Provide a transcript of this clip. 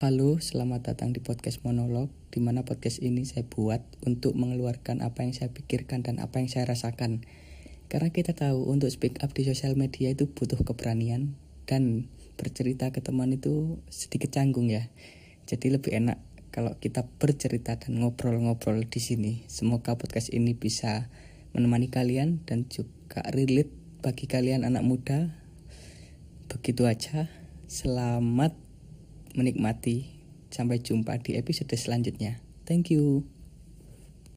Halo, selamat datang di podcast monolog, di mana podcast ini saya buat untuk mengeluarkan apa yang saya pikirkan dan apa yang saya rasakan. Karena kita tahu untuk speak up di sosial media itu butuh keberanian dan bercerita ke teman itu sedikit canggung ya. Jadi lebih enak kalau kita bercerita dan ngobrol-ngobrol di sini. Semoga podcast ini bisa menemani kalian dan juga relate bagi kalian anak muda. Begitu aja. Selamat menikmati. Sampai jumpa di episode selanjutnya. Thank you.